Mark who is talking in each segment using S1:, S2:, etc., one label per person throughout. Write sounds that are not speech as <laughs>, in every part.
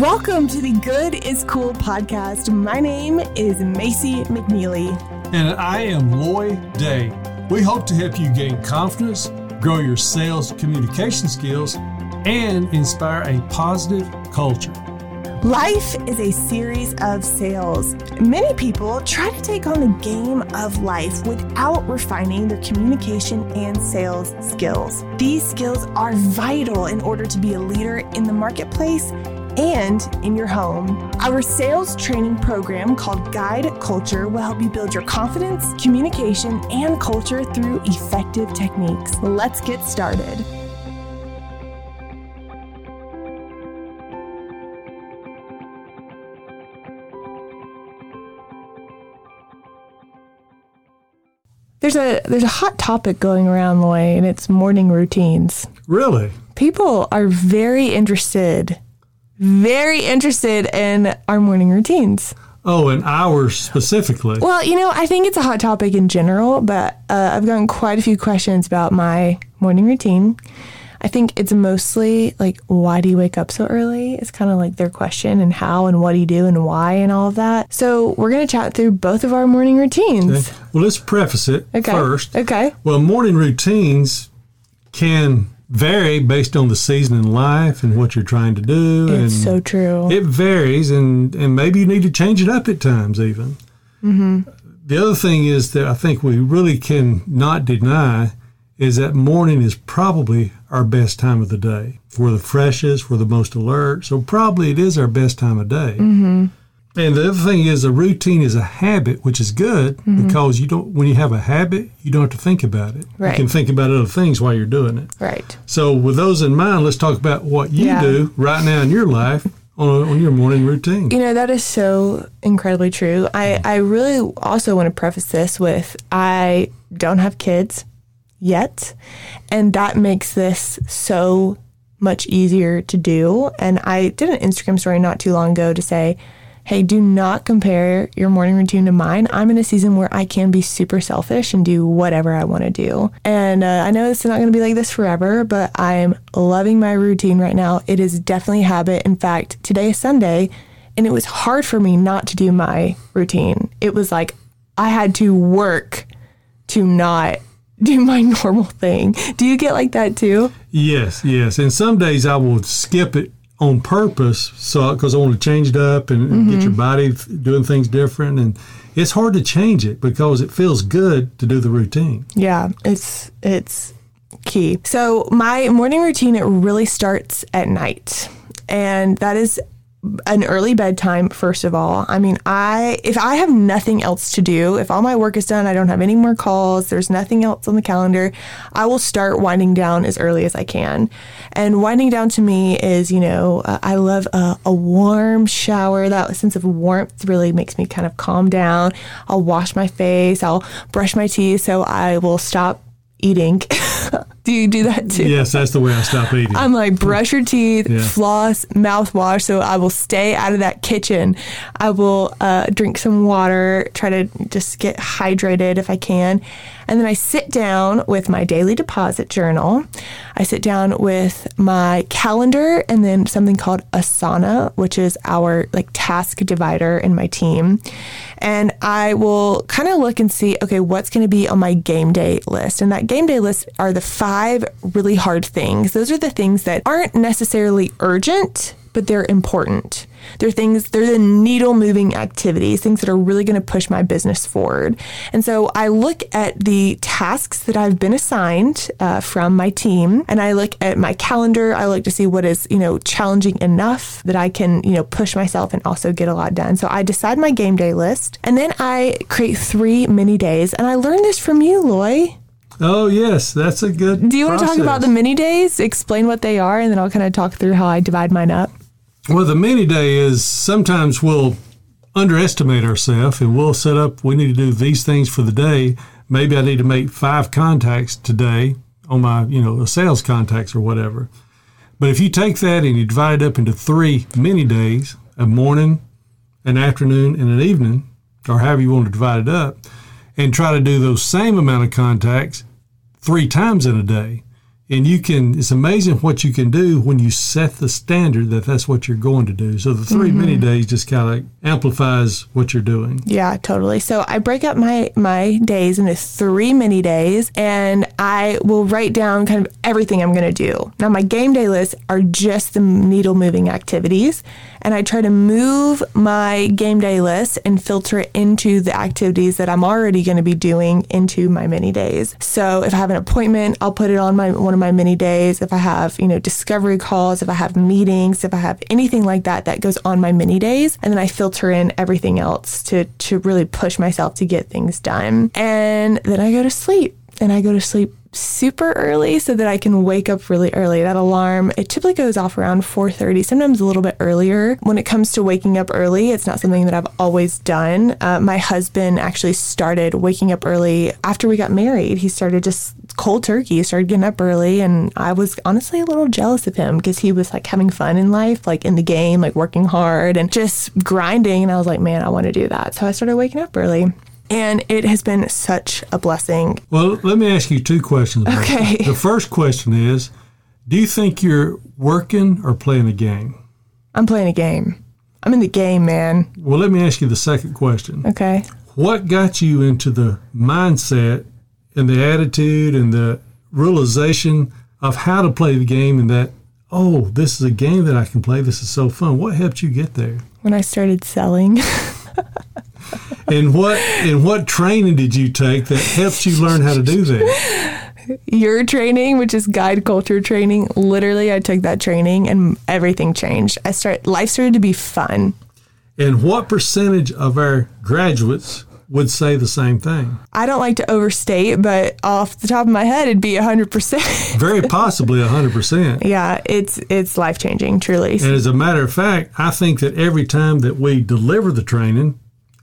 S1: Welcome to the Good is Cool podcast. My name is Macy McNeely.
S2: And I am Loy Day. We hope to help you gain confidence, grow your sales communication skills, and inspire a positive culture.
S1: Life is a series of sales. Many people try to take on the game of life without refining their communication and sales skills. These skills are vital in order to be a leader in the marketplace and in your home. Our sales training program called Guide Culture will help you build your confidence, communication, and culture through effective techniques. Let's get started. There's a there's a hot topic going around, Loy, and it's morning routines.
S2: Really?
S1: People are very interested very interested in our morning routines.
S2: Oh, and ours specifically.
S1: Well, you know, I think it's a hot topic in general, but uh, I've gotten quite a few questions about my morning routine. I think it's mostly like, why do you wake up so early? It's kind of like their question, and how, and what do you do, and why, and all of that. So, we're going to chat through both of our morning routines.
S2: Okay. Well, let's preface it
S1: okay.
S2: first.
S1: Okay.
S2: Well, morning routines can vary based on the season in life and what you're trying to do.
S1: It's so true.
S2: It varies, and and maybe you need to change it up at times even. Mm-hmm. The other thing is that I think we really can not deny is that morning is probably our best time of the day. We're the freshest, we're the most alert, so probably it is our best time of day.
S1: Mm-hmm.
S2: And the other thing is a routine is a habit, which is good mm-hmm. because you don't when you have a habit, you don't have to think about it.
S1: Right.
S2: You can think about other things while you're doing it.
S1: Right.
S2: So with those in mind, let's talk about what you
S1: yeah.
S2: do right now in your life on, on your morning routine.
S1: You know, that is so incredibly true. I, I really also want to preface this with I don't have kids yet, and that makes this so much easier to do. And I did an Instagram story not too long ago to say, hey, do not compare your morning routine to mine. I'm in a season where I can be super selfish and do whatever I want to do. And uh, I know it's not going to be like this forever, but I'm loving my routine right now. It is definitely a habit. In fact, today is Sunday, and it was hard for me not to do my routine. It was like I had to work to not do my <laughs> normal thing. Do you get like that too?
S2: Yes, yes. And some days I will skip it on purpose so because I want to change it up and, mm-hmm. get your body doing things different and it's hard to change it because it feels good to do the routine.
S1: Yeah, it's it's key. So my morning routine it really starts at night. And that is an early bedtime first of all. I mean i if i have nothing else to do if all my work is done i don't have any more calls there's nothing else on the calendar i will start winding down as early as i can. And winding down to me is you know uh, i love a, a warm shower. That sense of warmth really makes me kind of calm down. I'll wash my face i'll brush my teeth so i will stop eating. <laughs> do you do that too?
S2: Yes, that's the way I stop eating.
S1: I'm like, brush your teeth, yeah. floss, mouthwash. So I will stay out of that kitchen. I will uh, drink some water, try to just get hydrated if I can. And then I sit down with my daily deposit journal. I sit down with my calendar and then something called Asana, which is our like task divider in my team. And I will kind of look and see, okay, what's going to be on my game day list. And that game day list are the five really hard things. Those are the things that aren't necessarily urgent, but they're important. They're things, they're the needle moving activities, things that are really going to push my business forward. And so I look at the tasks that I've been assigned uh, from my team and I look at my calendar. I look to see what is, you know, challenging enough that I can, you know, push myself and also get a lot done. So I decide my game day list and then I create three mini days. And I learned this from you, Loy.
S2: Oh, yes, that's a good.
S1: Do you
S2: want
S1: to talk about the mini days? Explain what they are, and then I'll kind of talk through how I divide mine up.
S2: Well, the mini day is sometimes we'll underestimate ourselves and we'll set up, we need to do these things for the day. Maybe I need to make five contacts today on my, you know, sales contacts or whatever. But if you take that and you divide it up into three mini days, a morning, an afternoon, and an evening, or however you want to divide it up, and try to do those same amount of contacts three times in a day, and you can it's amazing what you can do when you set the standard that that's what you're going to do so the 3 mm-hmm. mini days just kind of amplifies what you're doing
S1: Yeah, totally. So I break up my my days into three mini days, and I will write down kind of everything I'm going to do. Now my game day lists are just the needle moving activities, and I try to move my game day list and filter it into the activities that I'm already going to be doing into my mini days. So if I have an appointment, I'll put it on my one of my mini days. If I have you know discovery calls, if I have meetings, if I have anything like that that goes on my mini days, and then I filter in everything else to to really push myself to get things done. And then I go to sleep. And I go to sleep super early so that I can wake up really early. That alarm, it typically goes off around 4:30, sometimes a little bit earlier. When it comes to waking up early, it's not something that I've always done. Uh, my husband actually started waking up early after we got married. He started just cold turkey, started getting up early and I was honestly a little jealous of him because he was like having fun in life, like in the game, like working hard and just grinding and I was like, "Man, I want to do that." So I started waking up early. And it has been such a blessing.
S2: well let me ask you two questions <laughs>
S1: Okay.
S2: the first question is do you think you're working or playing a game
S1: I'm playing a game. I'm in the game, man.
S2: well let me ask you the second question
S1: Okay.
S2: what got you into the mindset and the attitude and the realization of how to play the game and that oh this is a game that i can play. This is so fun. What helped you get there?
S1: When I started selling, <laughs>
S2: and what and what training did you take that helped you learn how to do that?
S1: Your training, which is guide culture training, literally I took that training and everything changed. I start life started to be fun.
S2: and what percentage of our graduates would say the same thing
S1: I don't like to overstate, but off the top of my head, it'd be 100%. <laughs>
S2: very possibly 100%
S1: yeah, it's it's life changing, truly.
S2: and as a matter of fact i think that every time that we deliver the training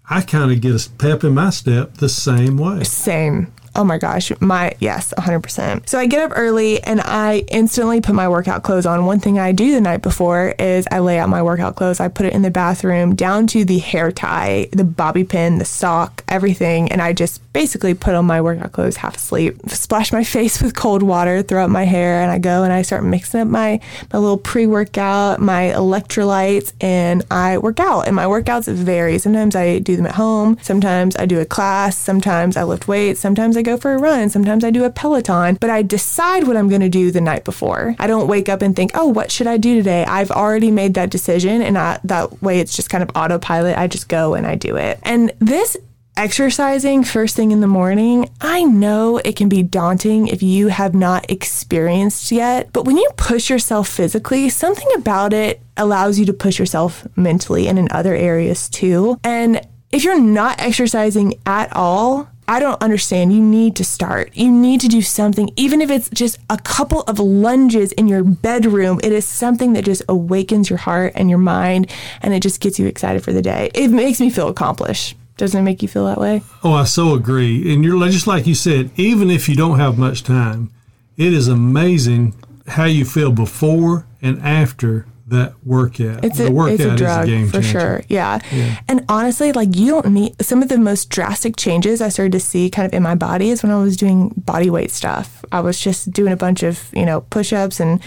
S2: i kind of get a pep in my step the same way
S1: Same. Oh my gosh, my yes, 100%. So I get up early and I instantly put my workout clothes on. One thing I do the night before is I lay out my workout clothes. I put it in the bathroom down to the hair tie, the bobby pin, the sock, everything, and I just basically put on my workout clothes half asleep. Splash my <laughs> face with cold water, throw up my hair, and I go and I start mixing up my my little pre-workout, my electrolytes, and I work out. And my workouts vary. Sometimes I do them at home, sometimes I do a class, sometimes I lift weights, sometimes I go for a run, sometimes I do a Peloton, but I decide what I'm going to do the night before. I don't wake up and think, "Oh, what should I do today?" I've already made that decision and I, that way it's just kind of autopilot. I just go and I do it. And this exercising first thing in the morning, I know it can be daunting if you have not experienced yet, but when you push yourself physically, something about it allows you to push yourself mentally and in other areas too. And if you're not exercising at all, I don't understand. You need to start. You need to do something, even if it's just a couple of lunges in your bedroom. It is something that just awakens your heart and your mind, and it just gets you excited for the day. It makes me feel accomplished. Doesn't it make you feel that way?
S2: Oh, I so agree. And you're just like you said, even if you don't have much time, it is amazing how you feel before and after that workout.
S1: It's
S2: the workout
S1: it's a drug
S2: is a game
S1: for
S2: changer.
S1: sure. Yeah. And honestly, like you don't need some of the most drastic changes I started to see kind of in my body is when I was doing body weight stuff. I was just doing a bunch of, you know, push ups and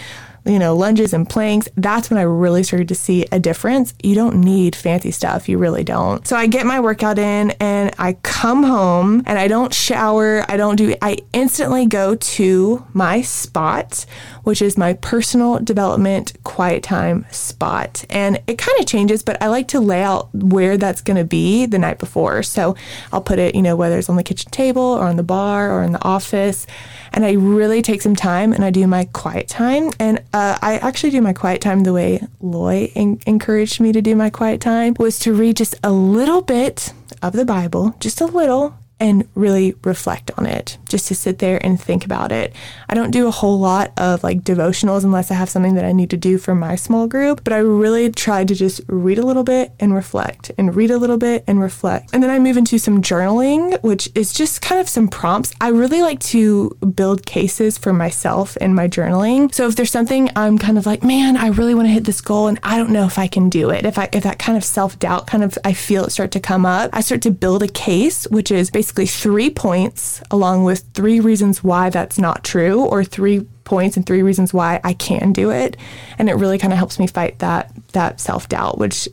S1: you know, lunges and planks, that's when I really started to see a difference. You don't need fancy stuff. You really don't. So I get my workout in and I come home and I don't shower. I don't do, I instantly go to my spot, which is my personal development quiet time spot. And it kind of changes, but I like to lay out where that's going to be the night before. So I'll put it, you know, whether it's on the kitchen table or on the bar or in the office. And I really take some time and I do my quiet time. And uh, I actually do my quiet time the way Loy en- encouraged me to do my quiet time was to read just a little bit of the Bible, just a little, and really reflect on it, just to sit there and think about it. I don't do a whole lot of like devotionals unless I have something that I need to do for my small group, but I really try to just read a little bit and reflect and read a little bit and reflect. And then I move into some journaling, which is just kind of some prompts. I really like to build cases for myself in my journaling. So if there's something I'm kind of like, man, I really want to hit this goal and I don't know if I can do it. If I if that kind of self-doubt kind of I feel it start to come up, I start to build a case, which is basically basically three points along with three reasons why that's not true or three points and three reasons why I can do it. And it really kind of helps me fight that that self-doubt which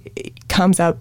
S1: comes up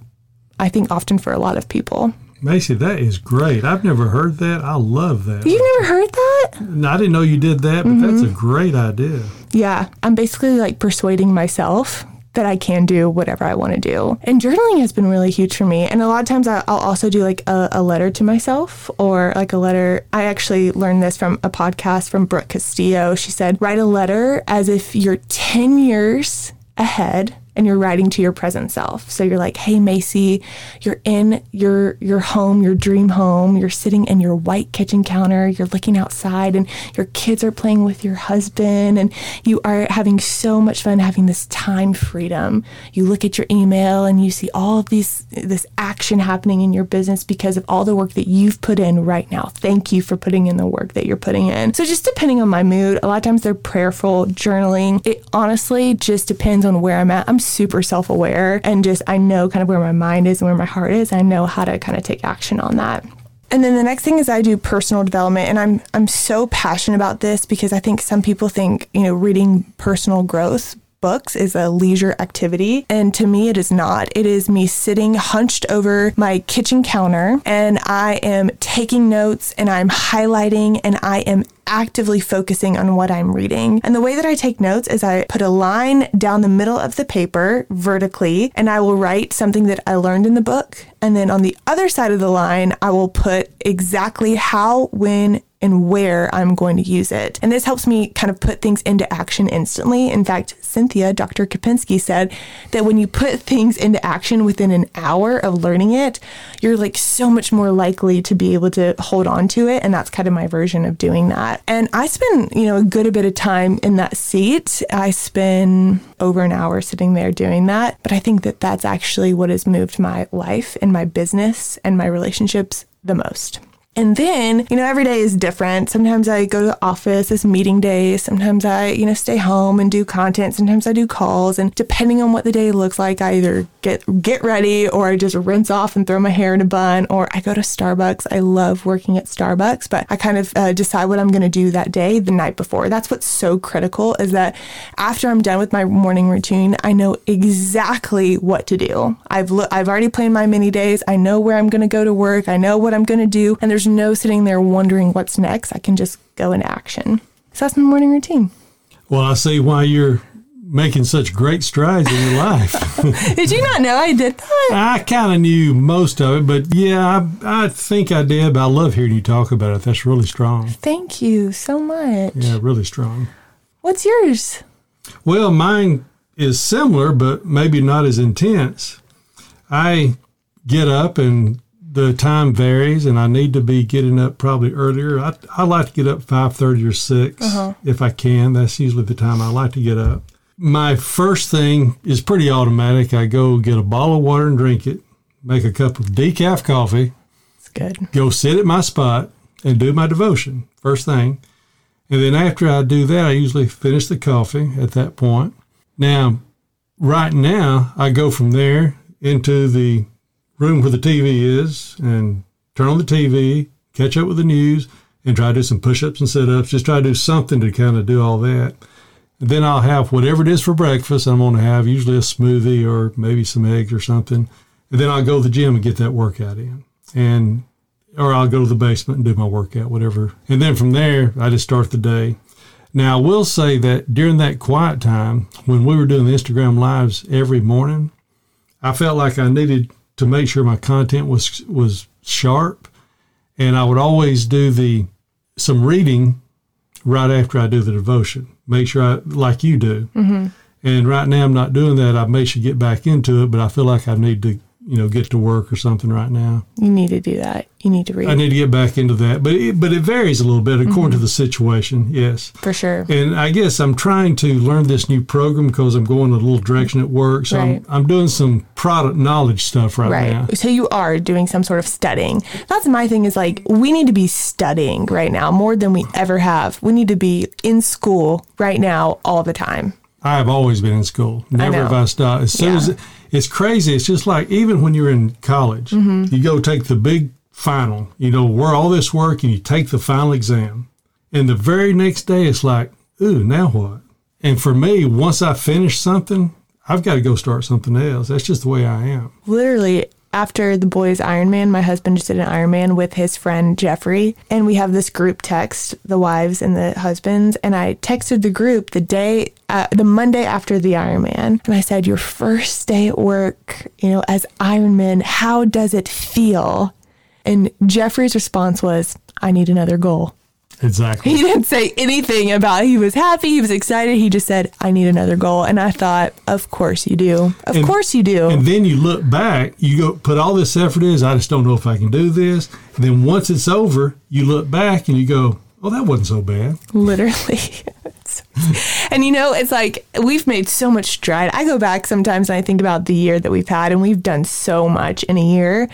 S1: I think often for a lot of people.
S2: Macy, that is great. I've never heard that. I love that.
S1: You've never heard that?
S2: No, I didn't know you did that, but mm-hmm. that's a great idea.
S1: Yeah. I'm basically like persuading myself that I can do whatever I want to do. And journaling has been really huge for me. And a lot of times I'll also do like a, a, letter to myself or like a letter. I actually learned this from a podcast from Brooke Castillo. She said, write a letter as if you're 10 years ahead and you're writing to your present self. So you're like, "Hey Macy, you're in your your home, your dream home. You're sitting in your white kitchen counter. You're looking outside and your kids are playing with your husband and you are having so much fun having this time freedom. You look at your email and you see all of these this action happening in your business because of all the work that you've put in right now. Thank you for putting in the work that you're putting in." So just depending on my mood, a lot of times they're prayerful, journaling. It honestly just depends on where I'm at. I'm super self aware and just I know kind of where my mind is and where my heart is. I know how to kind of take action on that. And then the next thing is I do personal development and I'm I'm so passionate about this because I think some people think, you know, reading personal growth books is a leisure activity. And to me, it is not. It is me sitting hunched over my kitchen counter and I am taking notes and I'm highlighting and I am actively focusing on what I'm reading. And the way that I take notes is I put a line down the middle of the paper vertically, and I will write something that I learned in the book. And then on the other side of the line, I will put exactly how, when, and where I'm going to use it. And this helps me kind of put things into action instantly. In fact, Cynthia, Dr. Kapinski said that when you put things into action within an hour of learning it, you're like so much more likely to be able to hold on to it. And that's kind of my version of doing that. And I spend, you know, a good bit of time in that seat. I spend over an hour sitting there doing that. But I think that that's actually what has moved my life and my business and my relationships the most. And then, you know, every day is different. Sometimes I go to the office, it's meeting days. Sometimes I, you know, stay home and do content. Sometimes I do calls. And depending on what the day looks like, I either get get ready or I just rinse off and throw my hair in a bun or I go to Starbucks. I love working at Starbucks, but I kind of uh, decide what I'm going to do that day the night before. That's what's so critical is that after I'm done with my morning routine, I know exactly what to do. I've lo- I've already planned my mini days. I know where I'm going to go to work. I know what I'm going to do. And there's there's no sitting there wondering what's next. I can just go into action. So that's my morning routine.
S2: Well, I see why you're making such great strides in your life. <laughs> <laughs>
S1: did you not know I did that?
S2: I kind of knew most of it, but yeah, I, I, think I did. But I love hearing you talk about it. That's really strong.
S1: Thank you so much.
S2: Yeah, really strong.
S1: What's yours?
S2: Well, mine is similar, but maybe not as intense. I get up and the time varies, and I need to be getting up probably earlier. I, I like to get up five thirty or 6 uh-huh. if I can. That's usually the time I like to get up. My first thing is pretty automatic. I go get a bottle of water and drink it. Make a cup of decaf coffee.
S1: It's good.
S2: Go sit at my spot and do my devotion first thing. And then after I do that, I usually finish the coffee at that point. Now, right now, I go from there into the room where the TV is and turn on the TV, catch up with the news, and try to do some push ups and sit ups. Just try to do something to kind of do all that. And then I'll have whatever it is for breakfast. I'm going to have usually a smoothie or maybe some eggs or something. And then I'll go to the gym and get that workout in. And or I'll go to the basement and do my workout, whatever. And then from there, I just start the day. Now, I will say that during that quiet time, when we were doing the Instagram lives every morning, I felt like I needed to make sure my content was was sharp, and I would always do the some reading right after I do the devotion. Make sure I like you do. Mm-hmm. And right now I'm not doing that. I may should get back into it, but I feel like I need to you know get to work or something right now.
S1: You need to do that. You need to read.
S2: I need to get back into that, but it, but it varies a little bit according mm-hmm. to the situation. Yes,
S1: for sure.
S2: And I guess I'm trying to learn this new program because I'm going a little direction at work. So right. I'm, I'm doing some product knowledge stuff right, right now.
S1: So you are doing some sort of studying. That's my thing. Is like we need to be studying right now more than we ever have. We need to be in school right now all the time.
S2: I have always been in school. Never have I stopped. As soon yeah. as it's crazy. It's just like even when you're in college, mm-hmm. you go take the big final, you know, where all this work and you take the final exam. And the very next day, it's like, ooh, now what? And for me, once I finish something, I've got to go start something else. That's just the way I am.
S1: Literally, after the boys Ironman, my husband just did an Ironman with his friend Jeffrey, and we have this group text, the wives and the husbands, and I texted the group the day, uh, the Monday after the Ironman, and I said, "Your first day at work, you know, as Ironman, how does it feel?" And Jeffrey's response was, "I need another goal."
S2: Exactly.
S1: He didn't say anything about he was happy, he was excited. He just said, I need another goal. And I thought, of course you do. Of
S2: And-
S1: course you do.
S2: And then you look back, you go put all this effort in, I just don't know if I can do this. And then once it's over, you look back and you go, oh, that wasn't so bad.
S1: Literally. <laughs> and you know, it's like we've made so much stride. I go back sometimes and I think about the year that we've had, and we've done so much in a year.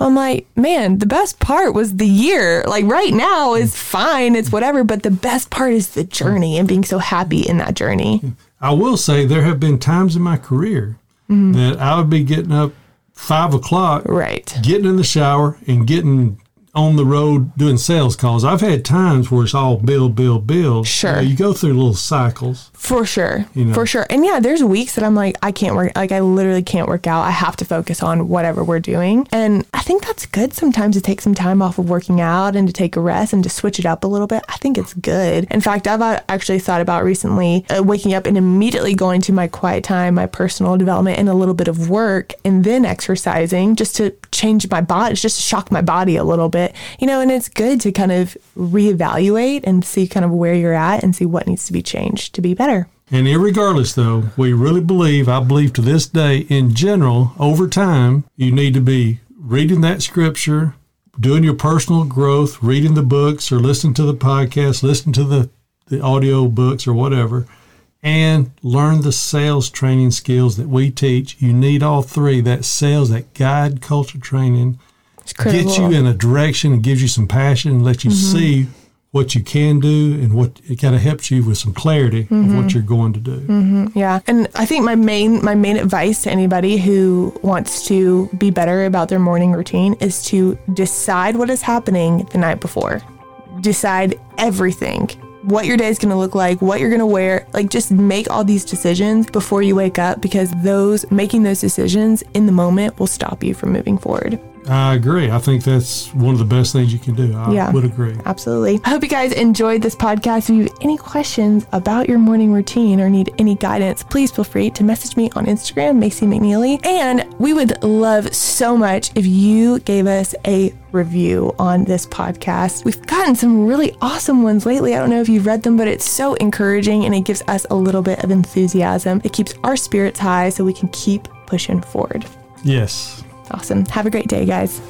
S1: But I'm like, man, the best part was the year. Like right now is fine, it's whatever, but the best part is the journey and being so happy in that journey.
S2: I will say there have been times in my career mm-hmm. that I would be getting up five o'clock,
S1: Right.
S2: getting in the shower, and getting on the road doing sales calls. I've had times where it's all build, build, build.
S1: Sure.
S2: You, know, you go through little cycles.
S1: For sure.
S2: You know.
S1: For sure. And yeah, there's weeks that I'm like, I can't work. Like, I literally can't work out. I have to focus on whatever we're doing. And I think that's good sometimes to take some time off of working out and to take a rest and to switch it up a little bit. I think it's good. In fact, I've uh, actually thought about recently uh, waking up and immediately going to my quiet time, my personal development, and a little bit of work, and then exercising just to change my body, just to shock my body a little bit, you know. And it's good to kind of reevaluate and see kind of where you're at and see what needs to be changed to be better.
S2: And irregardless, though, we really believe, I believe to this day, in general, over time, you need to be reading that scripture, doing your personal growth, reading the books or listening to the podcast, listening to the, the audio books or whatever, and learn the sales training skills that we teach. You need all three that sales, that guide culture training. Gets you in a direction and gives you some passion and lets you mm-hmm. see what you can do and what it kind of helps you with some clarity of what mm-hmm. you're going to do. Mm-hmm.
S1: Yeah. And I think my main my main advice to anybody who wants to be better about their morning routine is to decide what is happening the night before. Decide everything. What your day is going to look like, what you're going to wear, like just make all these decisions before you wake up because those making those decisions in the moment will stop you from moving forward.
S2: I agree. I think that's one of the best things you can do. I
S1: Yeah.
S2: would agree.
S1: Absolutely. I hope you guys enjoyed this podcast. If you have any questions about your morning routine or need any guidance, please feel free to message me on Instagram, Macy McNeely. And we would love so much if you gave us a review on this podcast. We've gotten some really awesome ones lately. I don't know if you've read them, but it's so encouraging and it gives us a little bit of enthusiasm. It keeps our spirits high so we can keep pushing forward.
S2: Yes.
S1: Awesome. Have a great day, guys.